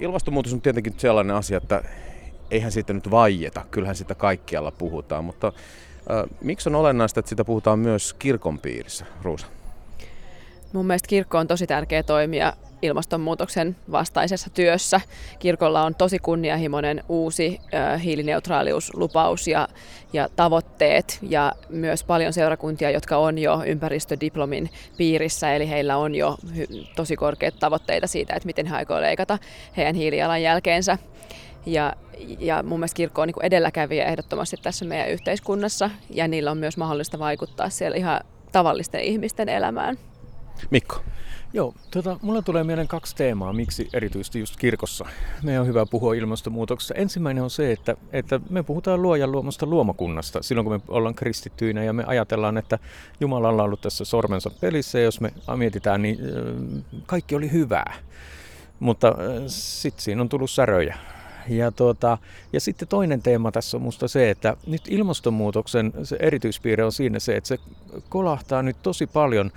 ilmastonmuutos on tietenkin sellainen asia, että eihän siitä nyt vaieta, kyllähän sitä kaikkialla puhutaan, mutta äh, miksi on olennaista, että sitä puhutaan myös kirkon piirissä, Ruusa? Mun mielestä kirkko on tosi tärkeä toimija ilmastonmuutoksen vastaisessa työssä. Kirkolla on tosi kunnianhimoinen uusi hiilineutraaliuslupaus ja, ja tavoitteet ja myös paljon seurakuntia, jotka on jo ympäristödiplomin piirissä, eli heillä on jo tosi korkeat tavoitteita siitä, että miten he aikoo leikata heidän hiilijalanjälkeensä. Ja, ja mun mielestä kirkko on niin edelläkävijä ehdottomasti tässä meidän yhteiskunnassa ja niillä on myös mahdollista vaikuttaa siellä ihan tavallisten ihmisten elämään. Mikko. Joo, tota, mulla tulee mieleen kaksi teemaa, miksi erityisesti just kirkossa meidän on hyvä puhua ilmastonmuutoksesta. Ensimmäinen on se, että, että me puhutaan luojan luomasta luomakunnasta silloin, kun me ollaan kristittyinä ja me ajatellaan, että Jumala on ollut tässä sormensa pelissä ja jos me mietitään, niin kaikki oli hyvää. Mutta sitten siinä on tullut säröjä ja, tuota, ja sitten toinen teema tässä on minusta se, että nyt ilmastonmuutoksen se erityispiirre on siinä se, että se kolahtaa nyt tosi paljon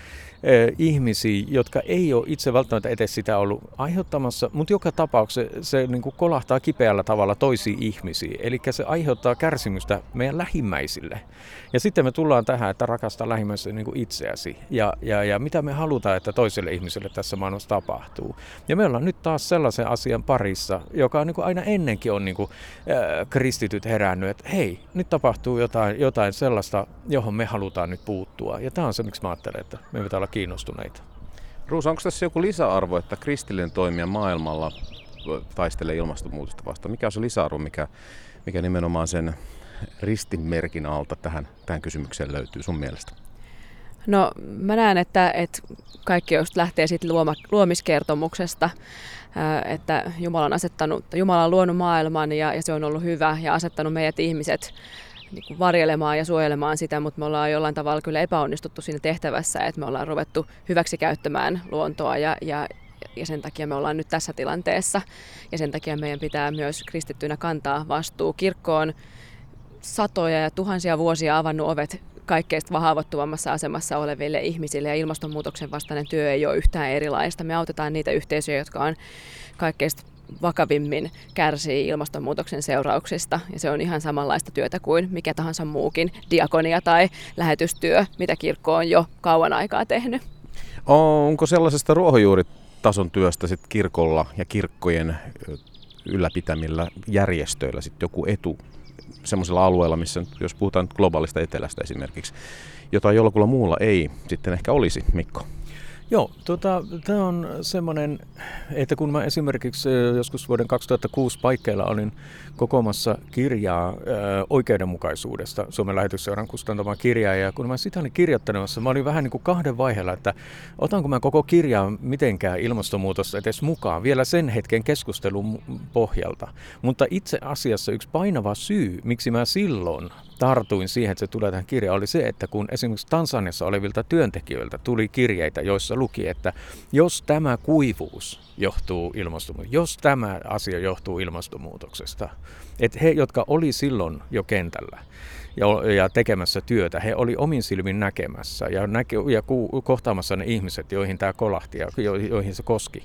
ihmisiä, jotka ei ole itse välttämättä edes sitä ollut aiheuttamassa, mutta joka tapauksessa se, se niin kuin kolahtaa kipeällä tavalla toisiin ihmisiin. Eli se aiheuttaa kärsimystä meidän lähimmäisille. Ja sitten me tullaan tähän, että rakastaa lähimmäistä niin itseäsi ja, ja, ja mitä me halutaan, että toiselle ihmiselle tässä maailmassa tapahtuu. Ja me ollaan nyt taas sellaisen asian parissa, joka on niin kuin aina ennenkin on niin kuin, äh, kristityt herännyt, että hei, nyt tapahtuu jotain, jotain sellaista, johon me halutaan nyt puuttua. Ja tämä on se, miksi mä ajattelen, että me pitää olla kiinnostuneita. Ruusa, onko tässä joku lisäarvo, että kristillinen toimija maailmalla taistelee ilmastonmuutosta vastaan? Mikä on se lisäarvo, mikä, mikä nimenomaan sen ristinmerkin alta tähän, tähän kysymykseen löytyy sun mielestä? No mä näen, että, että kaikki just lähtee siitä luoma, luomiskertomuksesta, että Jumala on, asettanut, Jumala on luonut maailman ja, ja se on ollut hyvä ja asettanut meidät ihmiset niin kuin varjelemaan ja suojelemaan sitä, mutta me ollaan jollain tavalla kyllä epäonnistuttu siinä tehtävässä, että me ollaan ruvettu hyväksi käyttämään luontoa ja, ja, ja sen takia me ollaan nyt tässä tilanteessa. Ja sen takia meidän pitää myös kristittyinä kantaa vastuu. kirkkoon satoja ja tuhansia vuosia avannut ovet kaikkein haavoittuvammassa asemassa oleville ihmisille ja ilmastonmuutoksen vastainen työ ei ole yhtään erilaista. Me autetaan niitä yhteisöjä, jotka on kaikkein vakavimmin kärsii ilmastonmuutoksen seurauksista. Ja se on ihan samanlaista työtä kuin mikä tahansa muukin diakonia tai lähetystyö, mitä kirkko on jo kauan aikaa tehnyt. Onko sellaisesta ruohonjuuritason työstä sit kirkolla ja kirkkojen ylläpitämillä järjestöillä sit joku etu semmoisella alueella, missä jos puhutaan globaalista etelästä esimerkiksi, jota jollakulla muulla ei sitten ehkä olisi, Mikko? Joo, tota, tämä on semmoinen, että kun mä esimerkiksi joskus vuoden 2006 paikkeilla olin kokoamassa kirjaa ö, oikeudenmukaisuudesta, Suomen lähetysseuran kustantama kirjaa, ja kun mä sitä olin kirjoittanut, mä olin vähän niin kuin kahden vaiheella, että otanko mä koko kirjaa mitenkään ilmastonmuutosta edes mukaan vielä sen hetken keskustelun pohjalta. Mutta itse asiassa yksi painava syy, miksi mä silloin tartuin siihen, että se tulee tähän kirjaan, oli se, että kun esimerkiksi Tansaniassa olevilta työntekijöiltä tuli kirjeitä, joissa luki, että jos tämä kuivuus johtuu ilmastonmuutoksesta, jos tämä asia johtuu ilmastonmuutoksesta, että he, jotka oli silloin jo kentällä ja, ja tekemässä työtä, he oli omin silmin näkemässä ja, näke, ja ku, kohtaamassa ne ihmiset, joihin tämä kolahti ja jo, joihin se koski,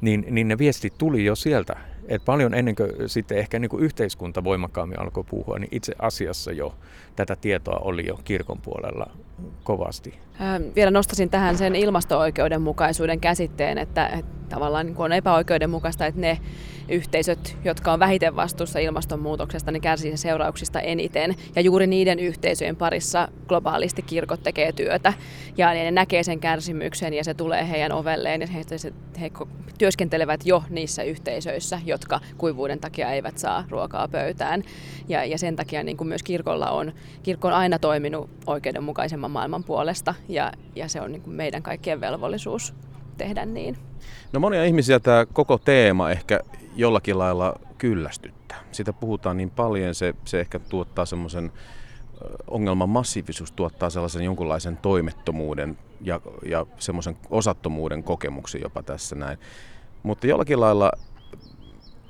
niin, niin ne viestit tuli jo sieltä et paljon ennen kuin sitten ehkä niin kuin yhteiskunta voimakkaammin alkoi puhua, niin itse asiassa jo tätä tietoa oli jo kirkon puolella kovasti. Ää, vielä nostasin tähän sen ilmasto-oikeudenmukaisuuden käsitteen, että, että tavallaan niin on epäoikeudenmukaista, että ne yhteisöt, jotka on vähiten vastuussa ilmastonmuutoksesta, ne kärsii sen seurauksista eniten. Ja juuri niiden yhteisöjen parissa globaalisti kirkot tekee työtä. Ja ne näkee sen kärsimyksen ja se tulee heidän ovelleen. Ja he, he työskentelevät jo niissä yhteisöissä, jotka kuivuuden takia eivät saa ruokaa pöytään. Ja, ja sen takia niin kuin myös kirkolla on, kirkko on aina toiminut oikeudenmukaisemman maailman puolesta. Ja, ja se on niin kuin meidän kaikkien velvollisuus tehdä niin. No monia ihmisiä tämä koko teema ehkä jollakin lailla kyllästyttää. Sitä puhutaan niin paljon, se, se ehkä tuottaa semmoisen ongelman massiivisuus tuottaa sellaisen jonkunlaisen toimettomuuden ja, ja semmoisen osattomuuden kokemuksen jopa tässä näin. Mutta jollakin lailla,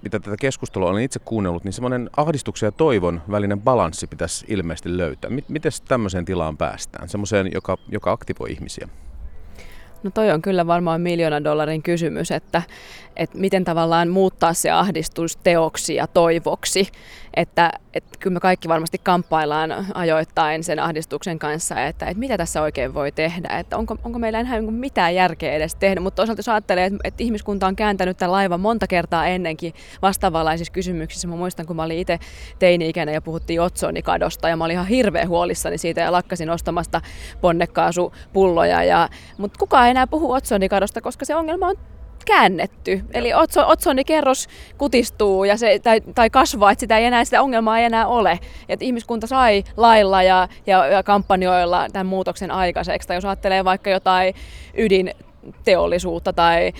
mitä tätä keskustelua olen itse kuunnellut, niin semmoinen ahdistuksen ja toivon välinen balanssi pitäisi ilmeisesti löytää. Miten tämmöiseen tilaan päästään? Semmoiseen, joka, joka aktivoi ihmisiä? No toi on kyllä varmaan miljoonan dollarin kysymys, että, että miten tavallaan muuttaa se ahdistus teoksi ja toivoksi. Että, että kyllä me kaikki varmasti kamppaillaan ajoittain sen ahdistuksen kanssa, että, että mitä tässä oikein voi tehdä, että onko, onko meillä enää niinku mitään järkeä edes tehdä. Mutta toisaalta jos ajattelee, että, että ihmiskunta on kääntänyt tämän laivan monta kertaa ennenkin vastaavanlaisissa kysymyksissä. Mä muistan, kun mä olin itse teini-ikäinen ja puhuttiin otsonikadosta ja mä olin ihan hirveän huolissani siitä ja lakkasin ostamasta ponnekaasupulloja. Ja, mutta kukaan ei enää puhu otsonikadosta, koska se ongelma on käännetty. Eli otso, otsonikerros kutistuu ja se, tai, tai kasvaa, että sitä, ei enää, sitä ongelmaa ei enää ole. Et ihmiskunta sai lailla ja, ja, ja kampanjoilla tämän muutoksen aikaiseksi. Tai jos ajattelee vaikka jotain ydinteollisuutta tai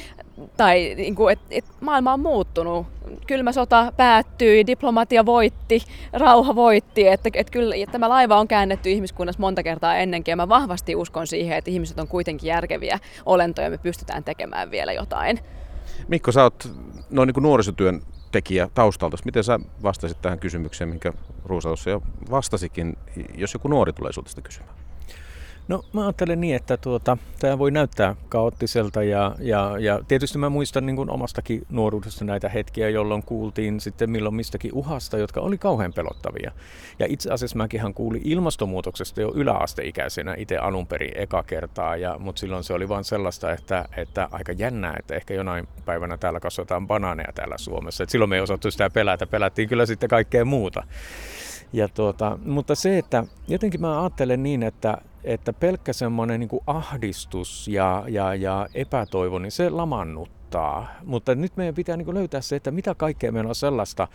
tai niin kuin, et, et maailma on muuttunut. Kylmä sota päättyi, diplomatia voitti, rauha voitti. Että, et kyllä että tämä laiva on käännetty ihmiskunnassa monta kertaa ennenkin ja mä vahvasti uskon siihen, että ihmiset on kuitenkin järkeviä olentoja ja me pystytään tekemään vielä jotain. Mikko, sä oot noin niin kuin nuorisotyön tekijä taustalta. Miten sä vastasit tähän kysymykseen, minkä Ruusa jo vastasikin, jos joku nuori tulee sulta sitä kysymään? No mä ajattelen niin, että tuota, tämä voi näyttää kaoottiselta ja, ja, ja tietysti mä muistan niin kuin omastakin nuoruudesta näitä hetkiä, jolloin kuultiin sitten milloin mistäkin uhasta, jotka oli kauhean pelottavia. Ja itse asiassa mäkin kuulin ilmastonmuutoksesta jo yläasteikäisenä itse alun perin eka kertaa, ja, mutta silloin se oli vain sellaista, että, että aika jännää, että ehkä jonain päivänä täällä kasvataan banaaneja täällä Suomessa. Et silloin me ei osattu sitä pelätä, pelättiin kyllä sitten kaikkea muuta. Ja tuota, mutta se, että jotenkin mä ajattelen niin, että, että pelkkä semmoinen niin ahdistus ja, ja, ja epätoivo, niin se lamannuttaa. Mutta nyt meidän pitää niin löytää se, että mitä kaikkea meillä on sellaista,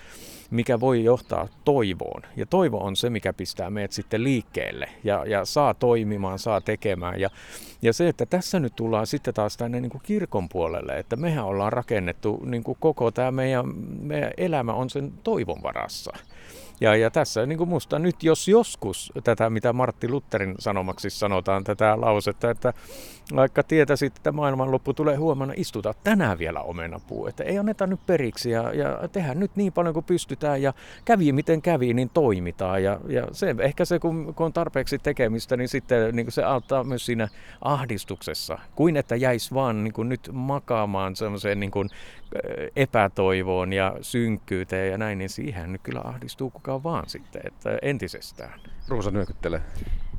mikä voi johtaa toivoon. Ja toivo on se, mikä pistää meidät sitten liikkeelle ja, ja saa toimimaan, saa tekemään. Ja, ja se, että tässä nyt tullaan sitten taas tänne niin kirkon puolelle, että mehän ollaan rakennettu niin koko tämä meidän, meidän elämä on sen toivon varassa. Ja, ja tässä niin kuin musta nyt, jos joskus tätä, mitä Martti Lutherin sanomaksi sanotaan, tätä lausetta, että vaikka tietäisit, että maailmanloppu tulee huomenna, istuta tänään vielä omenapuu. Että ei anneta nyt periksi ja, ja tehdään nyt niin paljon kuin pystytään ja kävi miten kävi, niin toimitaan. Ja, ja se, ehkä se, kun, kun on tarpeeksi tekemistä, niin sitten niin kuin se auttaa myös siinä ahdistuksessa, kuin että jäisi vaan niin kuin nyt makaamaan semmoiseen niin kuin epätoivoon ja synkkyyteen ja näin, niin siihen nyt kyllä ahdistuu kukaan vaan sitten, että entisestään. Ruusa nyökyttelee.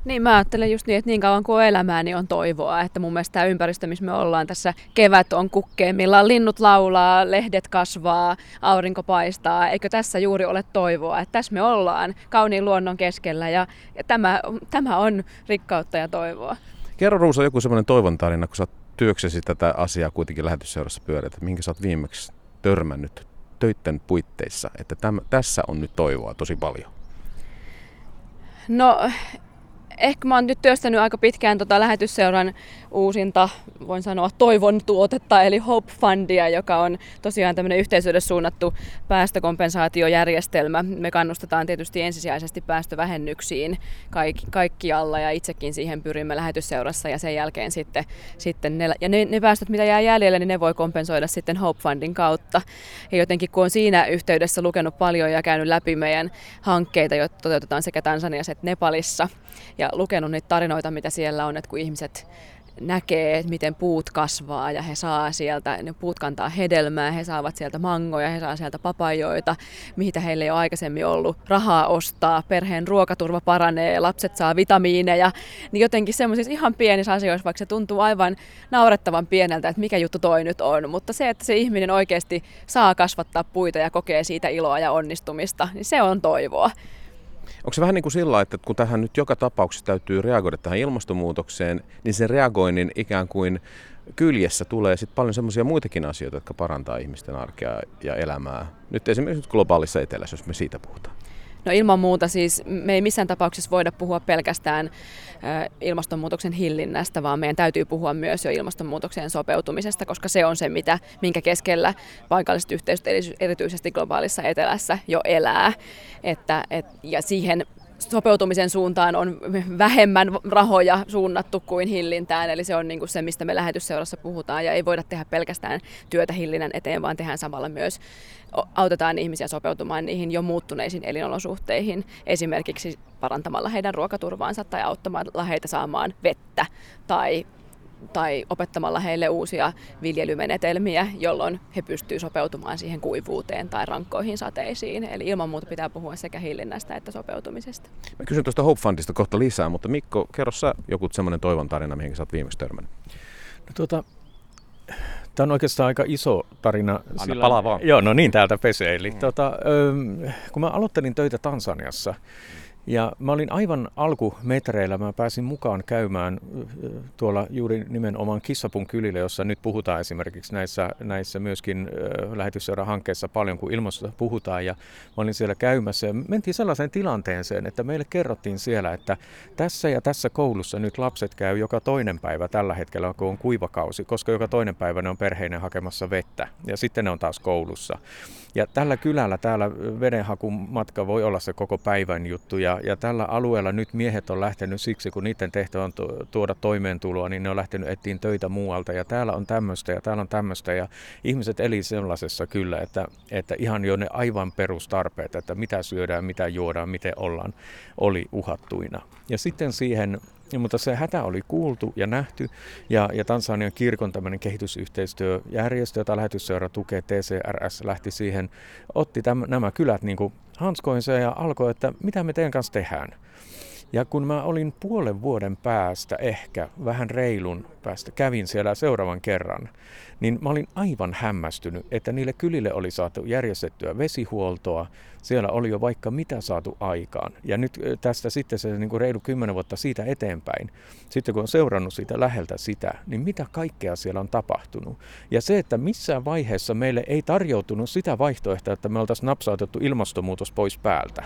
Niin, mä ajattelen just niin, että niin kauan kuin on elämää, niin on toivoa. Että mun mielestä tämä ympäristö, missä me ollaan tässä, kevät on kukkeemmilla, linnut laulaa, lehdet kasvaa, aurinko paistaa. Eikö tässä juuri ole toivoa? Että tässä me ollaan kauniin luonnon keskellä ja, ja tämä, tämä on rikkautta ja toivoa. Kerro Ruusa joku semmoinen toivon tarina, kun sä työksesi tätä asiaa kuitenkin lähetysseurassa pyörät, minkä sä oot viimeksi törmännyt töitten puitteissa, että täm, tässä on nyt toivoa tosi paljon? No ehkä mä oon nyt työstänyt aika pitkään tota lähetysseuran uusinta, voin sanoa, toivon tuotetta, eli Hope Fundia, joka on tosiaan tämmöinen yhteisölle suunnattu päästökompensaatiojärjestelmä. Me kannustetaan tietysti ensisijaisesti päästövähennyksiin kaikki, kaikkialla ja itsekin siihen pyrimme lähetysseurassa ja sen jälkeen sitten, sitten ne, ja ne, ne päästöt, mitä jää jäljelle, niin ne voi kompensoida sitten Hope Fundin kautta. Ja jotenkin kun on siinä yhteydessä lukenut paljon ja käynyt läpi meidän hankkeita, joita toteutetaan sekä Tansaniassa että Nepalissa, ja lukenut niitä tarinoita, mitä siellä on, että kun ihmiset näkee, että miten puut kasvaa ja he saa sieltä, ne puut kantaa hedelmää, he saavat sieltä mangoja, he saa sieltä papajoita, mitä heille ei ole aikaisemmin ollut rahaa ostaa, perheen ruokaturva paranee, lapset saa vitamiineja, niin jotenkin semmoisissa ihan pienissä asioissa, vaikka se tuntuu aivan naurettavan pieneltä, että mikä juttu toi nyt on, mutta se, että se ihminen oikeasti saa kasvattaa puita ja kokee siitä iloa ja onnistumista, niin se on toivoa. Onko se vähän niin kuin sillä, että kun tähän nyt joka tapauksessa täytyy reagoida tähän ilmastonmuutokseen, niin sen reagoinnin ikään kuin kyljessä tulee sitten paljon semmoisia muitakin asioita, jotka parantaa ihmisten arkea ja elämää. Nyt esimerkiksi globaalissa etelässä, jos me siitä puhutaan. No ilman muuta siis me ei missään tapauksessa voida puhua pelkästään ilmastonmuutoksen hillinnästä, vaan meidän täytyy puhua myös jo ilmastonmuutokseen sopeutumisesta, koska se on se, mitä, minkä keskellä paikalliset yhteisöt, erityisesti globaalissa etelässä, jo elää. Että, et, ja siihen sopeutumisen suuntaan on vähemmän rahoja suunnattu kuin hillintään, eli se on niin kuin se, mistä me lähetysseurassa puhutaan, ja ei voida tehdä pelkästään työtä hillinnän eteen, vaan tehdään samalla myös, autetaan ihmisiä sopeutumaan niihin jo muuttuneisiin elinolosuhteihin, esimerkiksi parantamalla heidän ruokaturvaansa tai auttamalla heitä saamaan vettä tai tai opettamalla heille uusia viljelymenetelmiä, jolloin he pystyvät sopeutumaan siihen kuivuuteen tai rankkoihin sateisiin. Eli ilman muuta pitää puhua sekä hillinnästä että sopeutumisesta. Mä kysyn tuosta Hope Fundista kohta lisää, mutta Mikko, kerro sä joku semmoinen toivon tarina, mihin sä oot viimeksi törmännyt. No, tuota, Tämä on oikeastaan aika iso tarina. Anna sillä... palaa vaan. Joo, no niin, täältä pesee. Eli, mm. tuota, kun mä aloittelin töitä Tansaniassa, ja mä olin aivan alkumetreillä, mä pääsin mukaan käymään tuolla juuri nimenomaan Kissapun kylillä, jossa nyt puhutaan esimerkiksi näissä, näissä myöskin lähetysseura-hankkeissa paljon, kun ilmastosta puhutaan. Ja mä olin siellä käymässä ja mentiin sellaiseen tilanteeseen, että meille kerrottiin siellä, että tässä ja tässä koulussa nyt lapset käy joka toinen päivä tällä hetkellä, kun on kuivakausi, koska joka toinen päivä ne on perheinen hakemassa vettä ja sitten ne on taas koulussa. Ja tällä kylällä täällä vedenhakumatka voi olla se koko päivän juttu. Ja, ja tällä alueella nyt miehet on lähtenyt siksi, kun niiden tehtävä on tuoda toimeentuloa, niin ne on lähtenyt etsiin töitä muualta. Ja täällä on tämmöistä ja täällä on tämmöistä. Ja ihmiset eli sellaisessa kyllä, että, että ihan jo ne aivan perustarpeet, että mitä syödään, mitä juodaan, miten ollaan, oli uhattuina. Ja sitten siihen ja, mutta se hätä oli kuultu ja nähty, ja, ja Tansanian kirkon tämmöinen kehitysyhteistyöjärjestö, jota lähetysseura tukee, TCRS, lähti siihen, otti täm, nämä kylät niin hanskoinsa ja alkoi, että mitä me teidän kanssa tehdään. Ja kun mä olin puolen vuoden päästä, ehkä vähän reilun päästä, kävin siellä seuraavan kerran, niin mä olin aivan hämmästynyt, että niille kylille oli saatu järjestettyä vesihuoltoa, siellä oli jo vaikka mitä saatu aikaan. Ja nyt tästä sitten se niin kuin reilu kymmenen vuotta siitä eteenpäin, sitten kun on seurannut siitä läheltä sitä, niin mitä kaikkea siellä on tapahtunut. Ja se, että missään vaiheessa meille ei tarjoutunut sitä vaihtoehtoa, että me oltaisiin napsautettu ilmastonmuutos pois päältä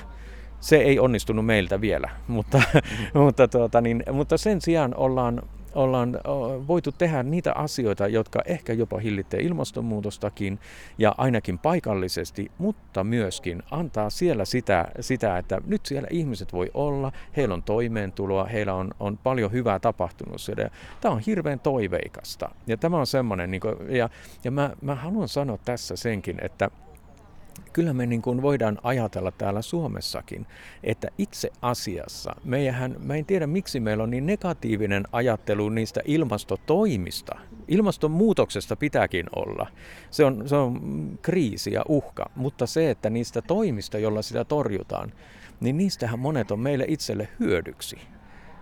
se ei onnistunut meiltä vielä, mutta, mutta, tuota, niin, mutta sen sijaan ollaan, ollaan voitu tehdä niitä asioita, jotka ehkä jopa hillittää ilmastonmuutostakin ja ainakin paikallisesti, mutta myöskin antaa siellä sitä, sitä että nyt siellä ihmiset voi olla, heillä on toimeentuloa, heillä on, on paljon hyvää tapahtunut siellä. Tämä on hirveän toiveikasta ja tämä on semmoinen, niin kuin, ja, ja mä, mä haluan sanoa tässä senkin, että kyllä me niin kuin voidaan ajatella täällä Suomessakin, että itse asiassa meidän, mä en tiedä miksi meillä on niin negatiivinen ajattelu niistä ilmastotoimista. Ilmastonmuutoksesta pitääkin olla. Se on, se on kriisi ja uhka, mutta se, että niistä toimista, joilla sitä torjutaan, niin niistähän monet on meille itselle hyödyksi.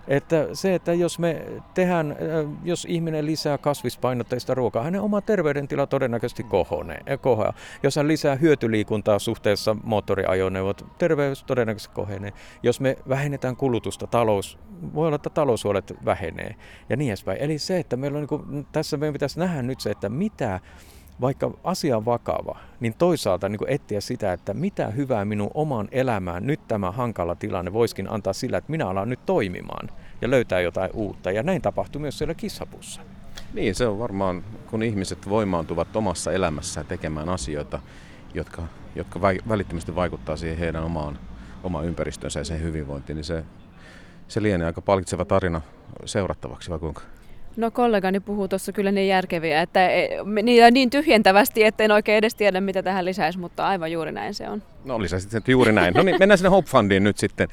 Että se, että jos me tehdään, äh, jos ihminen lisää kasvispainotteista ruokaa, hänen oma terveydentila todennäköisesti kohonee, äh, kohoaa. Jos hän lisää hyötyliikuntaa suhteessa moottoriajoneuvot, terveys todennäköisesti kohenee. Jos me vähennetään kulutusta, talous, voi olla, että taloushuolet vähenee ja niin edespäin. Eli se, että meillä on niin kuin, tässä meidän pitäisi nähdä nyt se, että mitä vaikka asia on vakava, niin toisaalta niin etsiä sitä, että mitä hyvää minun omaan elämään nyt tämä hankala tilanne voisikin antaa sillä, että minä alan nyt toimimaan ja löytää jotain uutta. Ja näin tapahtuu myös siellä kissapussa. Niin, se on varmaan, kun ihmiset voimaantuvat omassa elämässään tekemään asioita, jotka, jotka välittömästi vaikuttaa siihen heidän omaan, omaan ympäristönsä ja sen hyvinvointiin, niin se, se lienee aika palkitseva tarina seurattavaksi, vai kuinka? No kollegani puhuu tuossa kyllä niin järkeviä, että e, niin, niin tyhjentävästi, että en oikein edes tiedä, mitä tähän lisäisi, mutta aivan juuri näin se on. No lisäsit sen juuri näin. No niin, mennään sinne Hope Fundiin nyt sitten.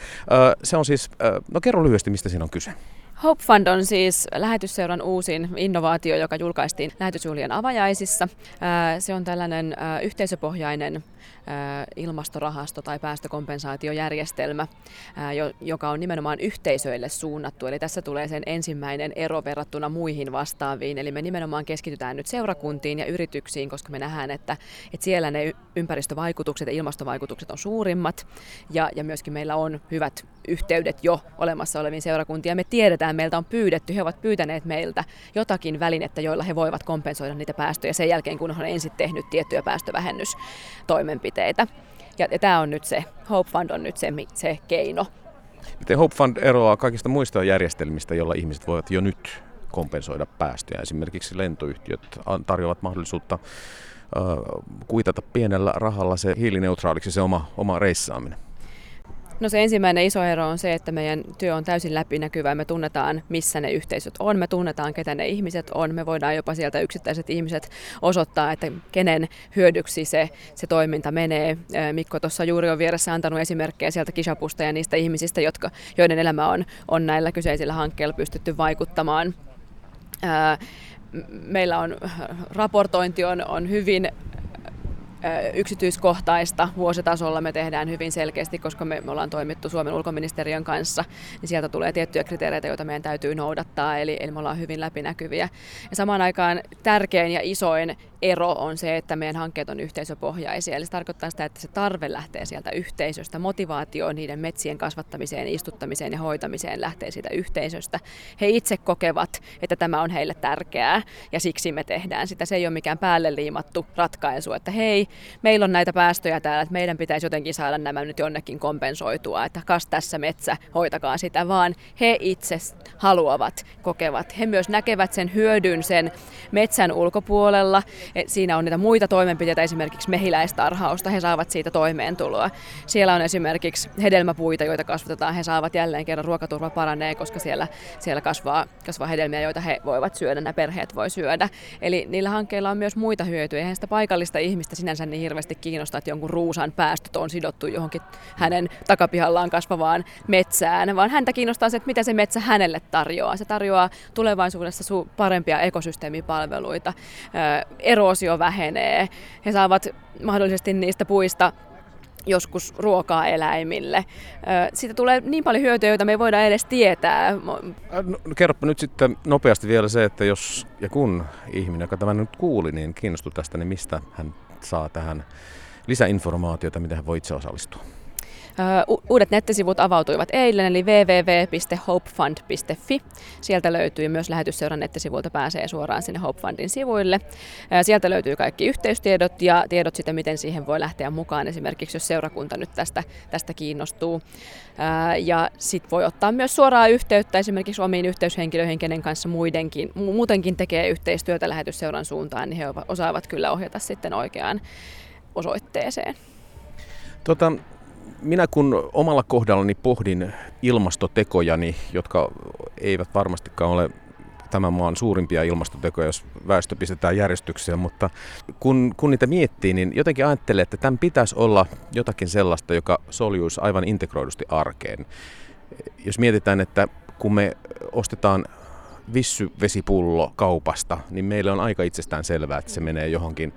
Se on siis, no kerro lyhyesti, mistä siinä on kyse. Hope Fund on siis lähetysseuran uusin innovaatio, joka julkaistiin lähetysjuhlien avajaisissa. Se on tällainen yhteisöpohjainen ilmastorahasto tai päästökompensaatiojärjestelmä, joka on nimenomaan yhteisöille suunnattu. Eli tässä tulee sen ensimmäinen ero verrattuna muihin vastaaviin. Eli me nimenomaan keskitytään nyt seurakuntiin ja yrityksiin, koska me nähdään, että, että siellä ne ympäristövaikutukset ja ilmastovaikutukset on suurimmat. Ja, ja myöskin meillä on hyvät yhteydet jo olemassa oleviin seurakuntiin. Me tiedetään, meiltä on pyydetty, he ovat pyytäneet meiltä jotakin välinettä, joilla he voivat kompensoida niitä päästöjä sen jälkeen, kun on ensin tehnyt tiettyjä päästövähennystoimenpiteitä. Ja, ja tämä on nyt se, Hope Fund on nyt se, se keino. Miten Hope Fund eroaa kaikista muista järjestelmistä, joilla ihmiset voivat jo nyt kompensoida päästöjä? Esimerkiksi lentoyhtiöt tarjoavat mahdollisuutta kuitata pienellä rahalla se hiilineutraaliksi se oma, oma reissaaminen. No se ensimmäinen iso ero on se, että meidän työ on täysin läpinäkyvää. Me tunnetaan, missä ne yhteisöt on, me tunnetaan, ketä ne ihmiset on. Me voidaan jopa sieltä yksittäiset ihmiset osoittaa, että kenen hyödyksi se, se toiminta menee. Mikko tuossa juuri on vieressä antanut esimerkkejä sieltä Kishapusta ja niistä ihmisistä, jotka, joiden elämä on, on näillä kyseisillä hankkeilla pystytty vaikuttamaan. meillä on raportointi on, on hyvin yksityiskohtaista vuositasolla me tehdään hyvin selkeästi, koska me, me ollaan toimittu Suomen ulkoministeriön kanssa, niin sieltä tulee tiettyjä kriteereitä, joita meidän täytyy noudattaa, eli, eli me ollaan hyvin läpinäkyviä. Ja samaan aikaan tärkein ja isoin ero on se, että meidän hankkeet on yhteisöpohjaisia. Eli se tarkoittaa sitä, että se tarve lähtee sieltä yhteisöstä. Motivaatio niiden metsien kasvattamiseen, istuttamiseen ja hoitamiseen lähtee siitä yhteisöstä. He itse kokevat, että tämä on heille tärkeää ja siksi me tehdään sitä. Se ei ole mikään päälle liimattu ratkaisu, että hei, meillä on näitä päästöjä täällä, että meidän pitäisi jotenkin saada nämä nyt jonnekin kompensoitua, että kas tässä metsä, hoitakaa sitä, vaan he itse haluavat, kokevat. He myös näkevät sen hyödyn sen metsän ulkopuolella Siinä on niitä muita toimenpiteitä, esimerkiksi mehiläistarhausta, he saavat siitä toimeentuloa. Siellä on esimerkiksi hedelmäpuita, joita kasvatetaan, he saavat jälleen kerran ruokaturva paranee, koska siellä, siellä kasvaa, kasvaa hedelmiä, joita he voivat syödä, nämä perheet voi syödä. Eli niillä hankkeilla on myös muita hyötyjä. Eihän sitä paikallista ihmistä sinänsä niin hirveästi kiinnostaa, että jonkun ruusan päästöt on sidottu johonkin hänen takapihallaan kasvavaan metsään, vaan häntä kiinnostaa se, että mitä se metsä hänelle tarjoaa. Se tarjoaa tulevaisuudessa parempia ekosysteemipalveluita, ero eroosio vähenee. He saavat mahdollisesti niistä puista joskus ruokaa eläimille. Siitä tulee niin paljon hyötyjä, joita me ei voida edes tietää. No, kerropa nyt sitten nopeasti vielä se, että jos ja kun ihminen, joka tämän nyt kuuli, niin kiinnostuu tästä, niin mistä hän saa tähän lisäinformaatiota, miten hän voi itse osallistua? Uudet nettisivut avautuivat eilen, eli www.hopefund.fi. Sieltä löytyy myös lähetysseuran nettisivuilta pääsee suoraan sinne Hopefundin sivuille. Sieltä löytyy kaikki yhteystiedot ja tiedot siitä, miten siihen voi lähteä mukaan, esimerkiksi jos seurakunta nyt tästä, tästä kiinnostuu. Ja sitten voi ottaa myös suoraa yhteyttä esimerkiksi omiin yhteyshenkilöihin, kenen kanssa muidenkin, muutenkin tekee yhteistyötä lähetysseuran suuntaan, niin he osaavat kyllä ohjata sitten oikeaan osoitteeseen. Tota, minä kun omalla kohdallani pohdin ilmastotekojani, jotka eivät varmastikaan ole tämän maan suurimpia ilmastotekoja, jos väestö pistetään järjestykseen, mutta kun, kun niitä miettii, niin jotenkin ajattelee, että tämän pitäisi olla jotakin sellaista, joka soljuisi aivan integroidusti arkeen. Jos mietitään, että kun me ostetaan vissyvesipullo kaupasta, niin meille on aika itsestään selvää, että se menee johonkin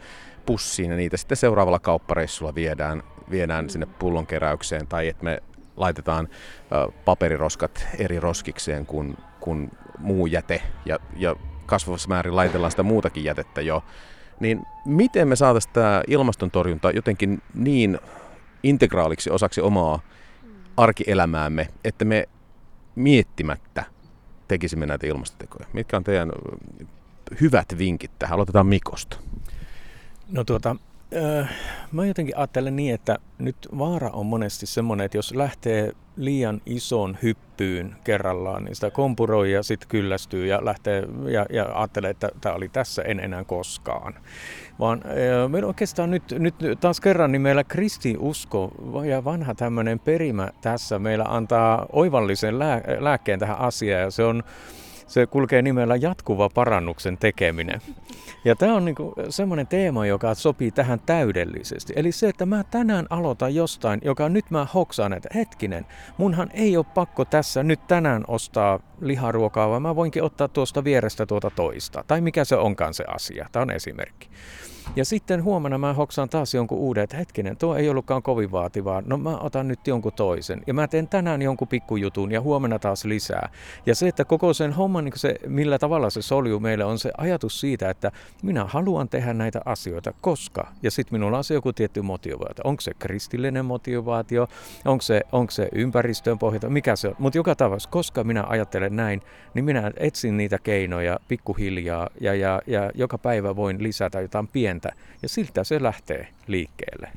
pussiin ja niitä sitten seuraavalla kauppareissulla viedään viedään sinne pullonkeräykseen tai että me laitetaan paperiroskat eri roskikseen kuin, kuin muu jäte ja, ja kasvavassa määrin laitellaan sitä muutakin jätettä jo, niin miten me saataisiin tämä ilmastontorjunta jotenkin niin integraaliksi osaksi omaa arkielämäämme, että me miettimättä tekisimme näitä ilmastotekoja? Mitkä on teidän hyvät vinkit tähän? Aloitetaan Mikosta. No tuota, Mä jotenkin ajattelen niin, että nyt vaara on monesti semmoinen, että jos lähtee liian ison hyppyyn kerrallaan, niin sitä kompuroi ja sitten kyllästyy ja lähtee ja, ja ajattelee, että tämä oli tässä, en enää koskaan. Vaan meillä oikeastaan nyt, nyt taas kerran, niin meillä kristiusko ja vanha tämmöinen perimä tässä meillä antaa oivallisen lää, lääkkeen tähän asiaan ja se on se kulkee nimellä jatkuva parannuksen tekeminen. Ja tämä on niinku semmoinen teema, joka sopii tähän täydellisesti. Eli se, että mä tänään aloitan jostain, joka nyt mä hoksaan, että hetkinen, munhan ei ole pakko tässä nyt tänään ostaa liharuokaa, vaan mä voinkin ottaa tuosta vierestä tuota toista. Tai mikä se onkaan se asia. Tämä on esimerkki. Ja sitten huomenna mä hoksaan taas jonkun uuden, että hetkinen, tuo ei ollutkaan kovin vaativaa. No mä otan nyt jonkun toisen. Ja mä teen tänään jonkun pikkujutun ja huomenna taas lisää. Ja se, että koko sen homman, niin se, millä tavalla se soljuu meille, on se ajatus siitä, että minä haluan tehdä näitä asioita, koska. Ja sitten minulla on se joku tietty motivaatio. Onko se kristillinen motivaatio, onko se, onko se ympäristöön pohjalta, mikä se on. Mutta joka tapauksessa, koska minä ajattelen näin, niin minä etsin niitä keinoja pikkuhiljaa ja, ja, ja joka päivä voin lisätä jotain pientä pientä ja siltä se lähtee liikkeelle.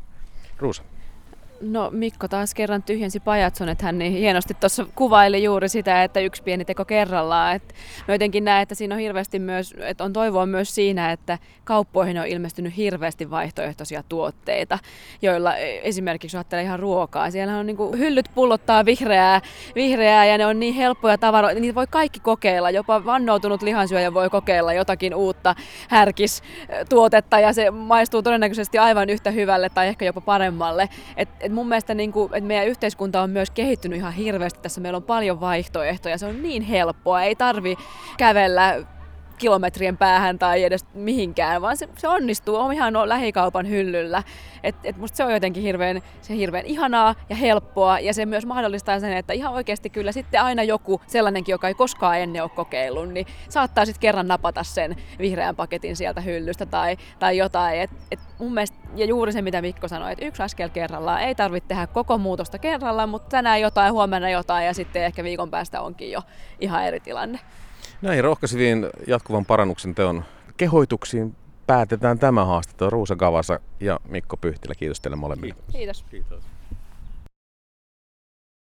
Ruusa. No Mikko taas kerran tyhjensi pajatson, että hän niin hienosti tuossa kuvaili juuri sitä, että yksi pieni teko kerrallaan. Et mä jotenkin näen, että siinä on hirveästi myös, että on toivoa myös siinä, että kauppoihin on ilmestynyt hirveästi vaihtoehtoisia tuotteita, joilla e, esimerkiksi ajattelee ihan ruokaa. Siellä on niin hyllyt pullottaa vihreää, vihreää ja ne on niin helppoja tavaroita, niitä voi kaikki kokeilla. Jopa vannoutunut lihansyöjä voi kokeilla jotakin uutta härkistuotetta ja se maistuu todennäköisesti aivan yhtä hyvälle tai ehkä jopa paremmalle. Et, et mun mielestä niin kuin, että meidän yhteiskunta on myös kehittynyt ihan hirveästi. Tässä meillä on paljon vaihtoehtoja. Se on niin helppoa. Ei tarvi kävellä kilometrien päähän tai edes mihinkään, vaan se, se onnistuu on ihan on lähikaupan hyllyllä. Et, et musta se on jotenkin hirveän, se hirveän ihanaa ja helppoa ja se myös mahdollistaa sen, että ihan oikeasti kyllä sitten aina joku sellainenkin, joka ei koskaan ennen ole kokeillut, niin saattaa sitten kerran napata sen vihreän paketin sieltä hyllystä tai, tai jotain. Et, et mun mielestä, ja juuri se mitä Mikko sanoi, että yksi askel kerrallaan, ei tarvitse tehdä koko muutosta kerrallaan, mutta tänään jotain, huomenna jotain ja sitten ehkä viikon päästä onkin jo ihan eri tilanne. Näihin rohkaiseviin jatkuvan parannuksen teon kehoituksiin päätetään tämä haastattelu Ruusa Gavasa ja Mikko Pyhtilä. Kiitos teille molemmille. Kiitos. Kiitos.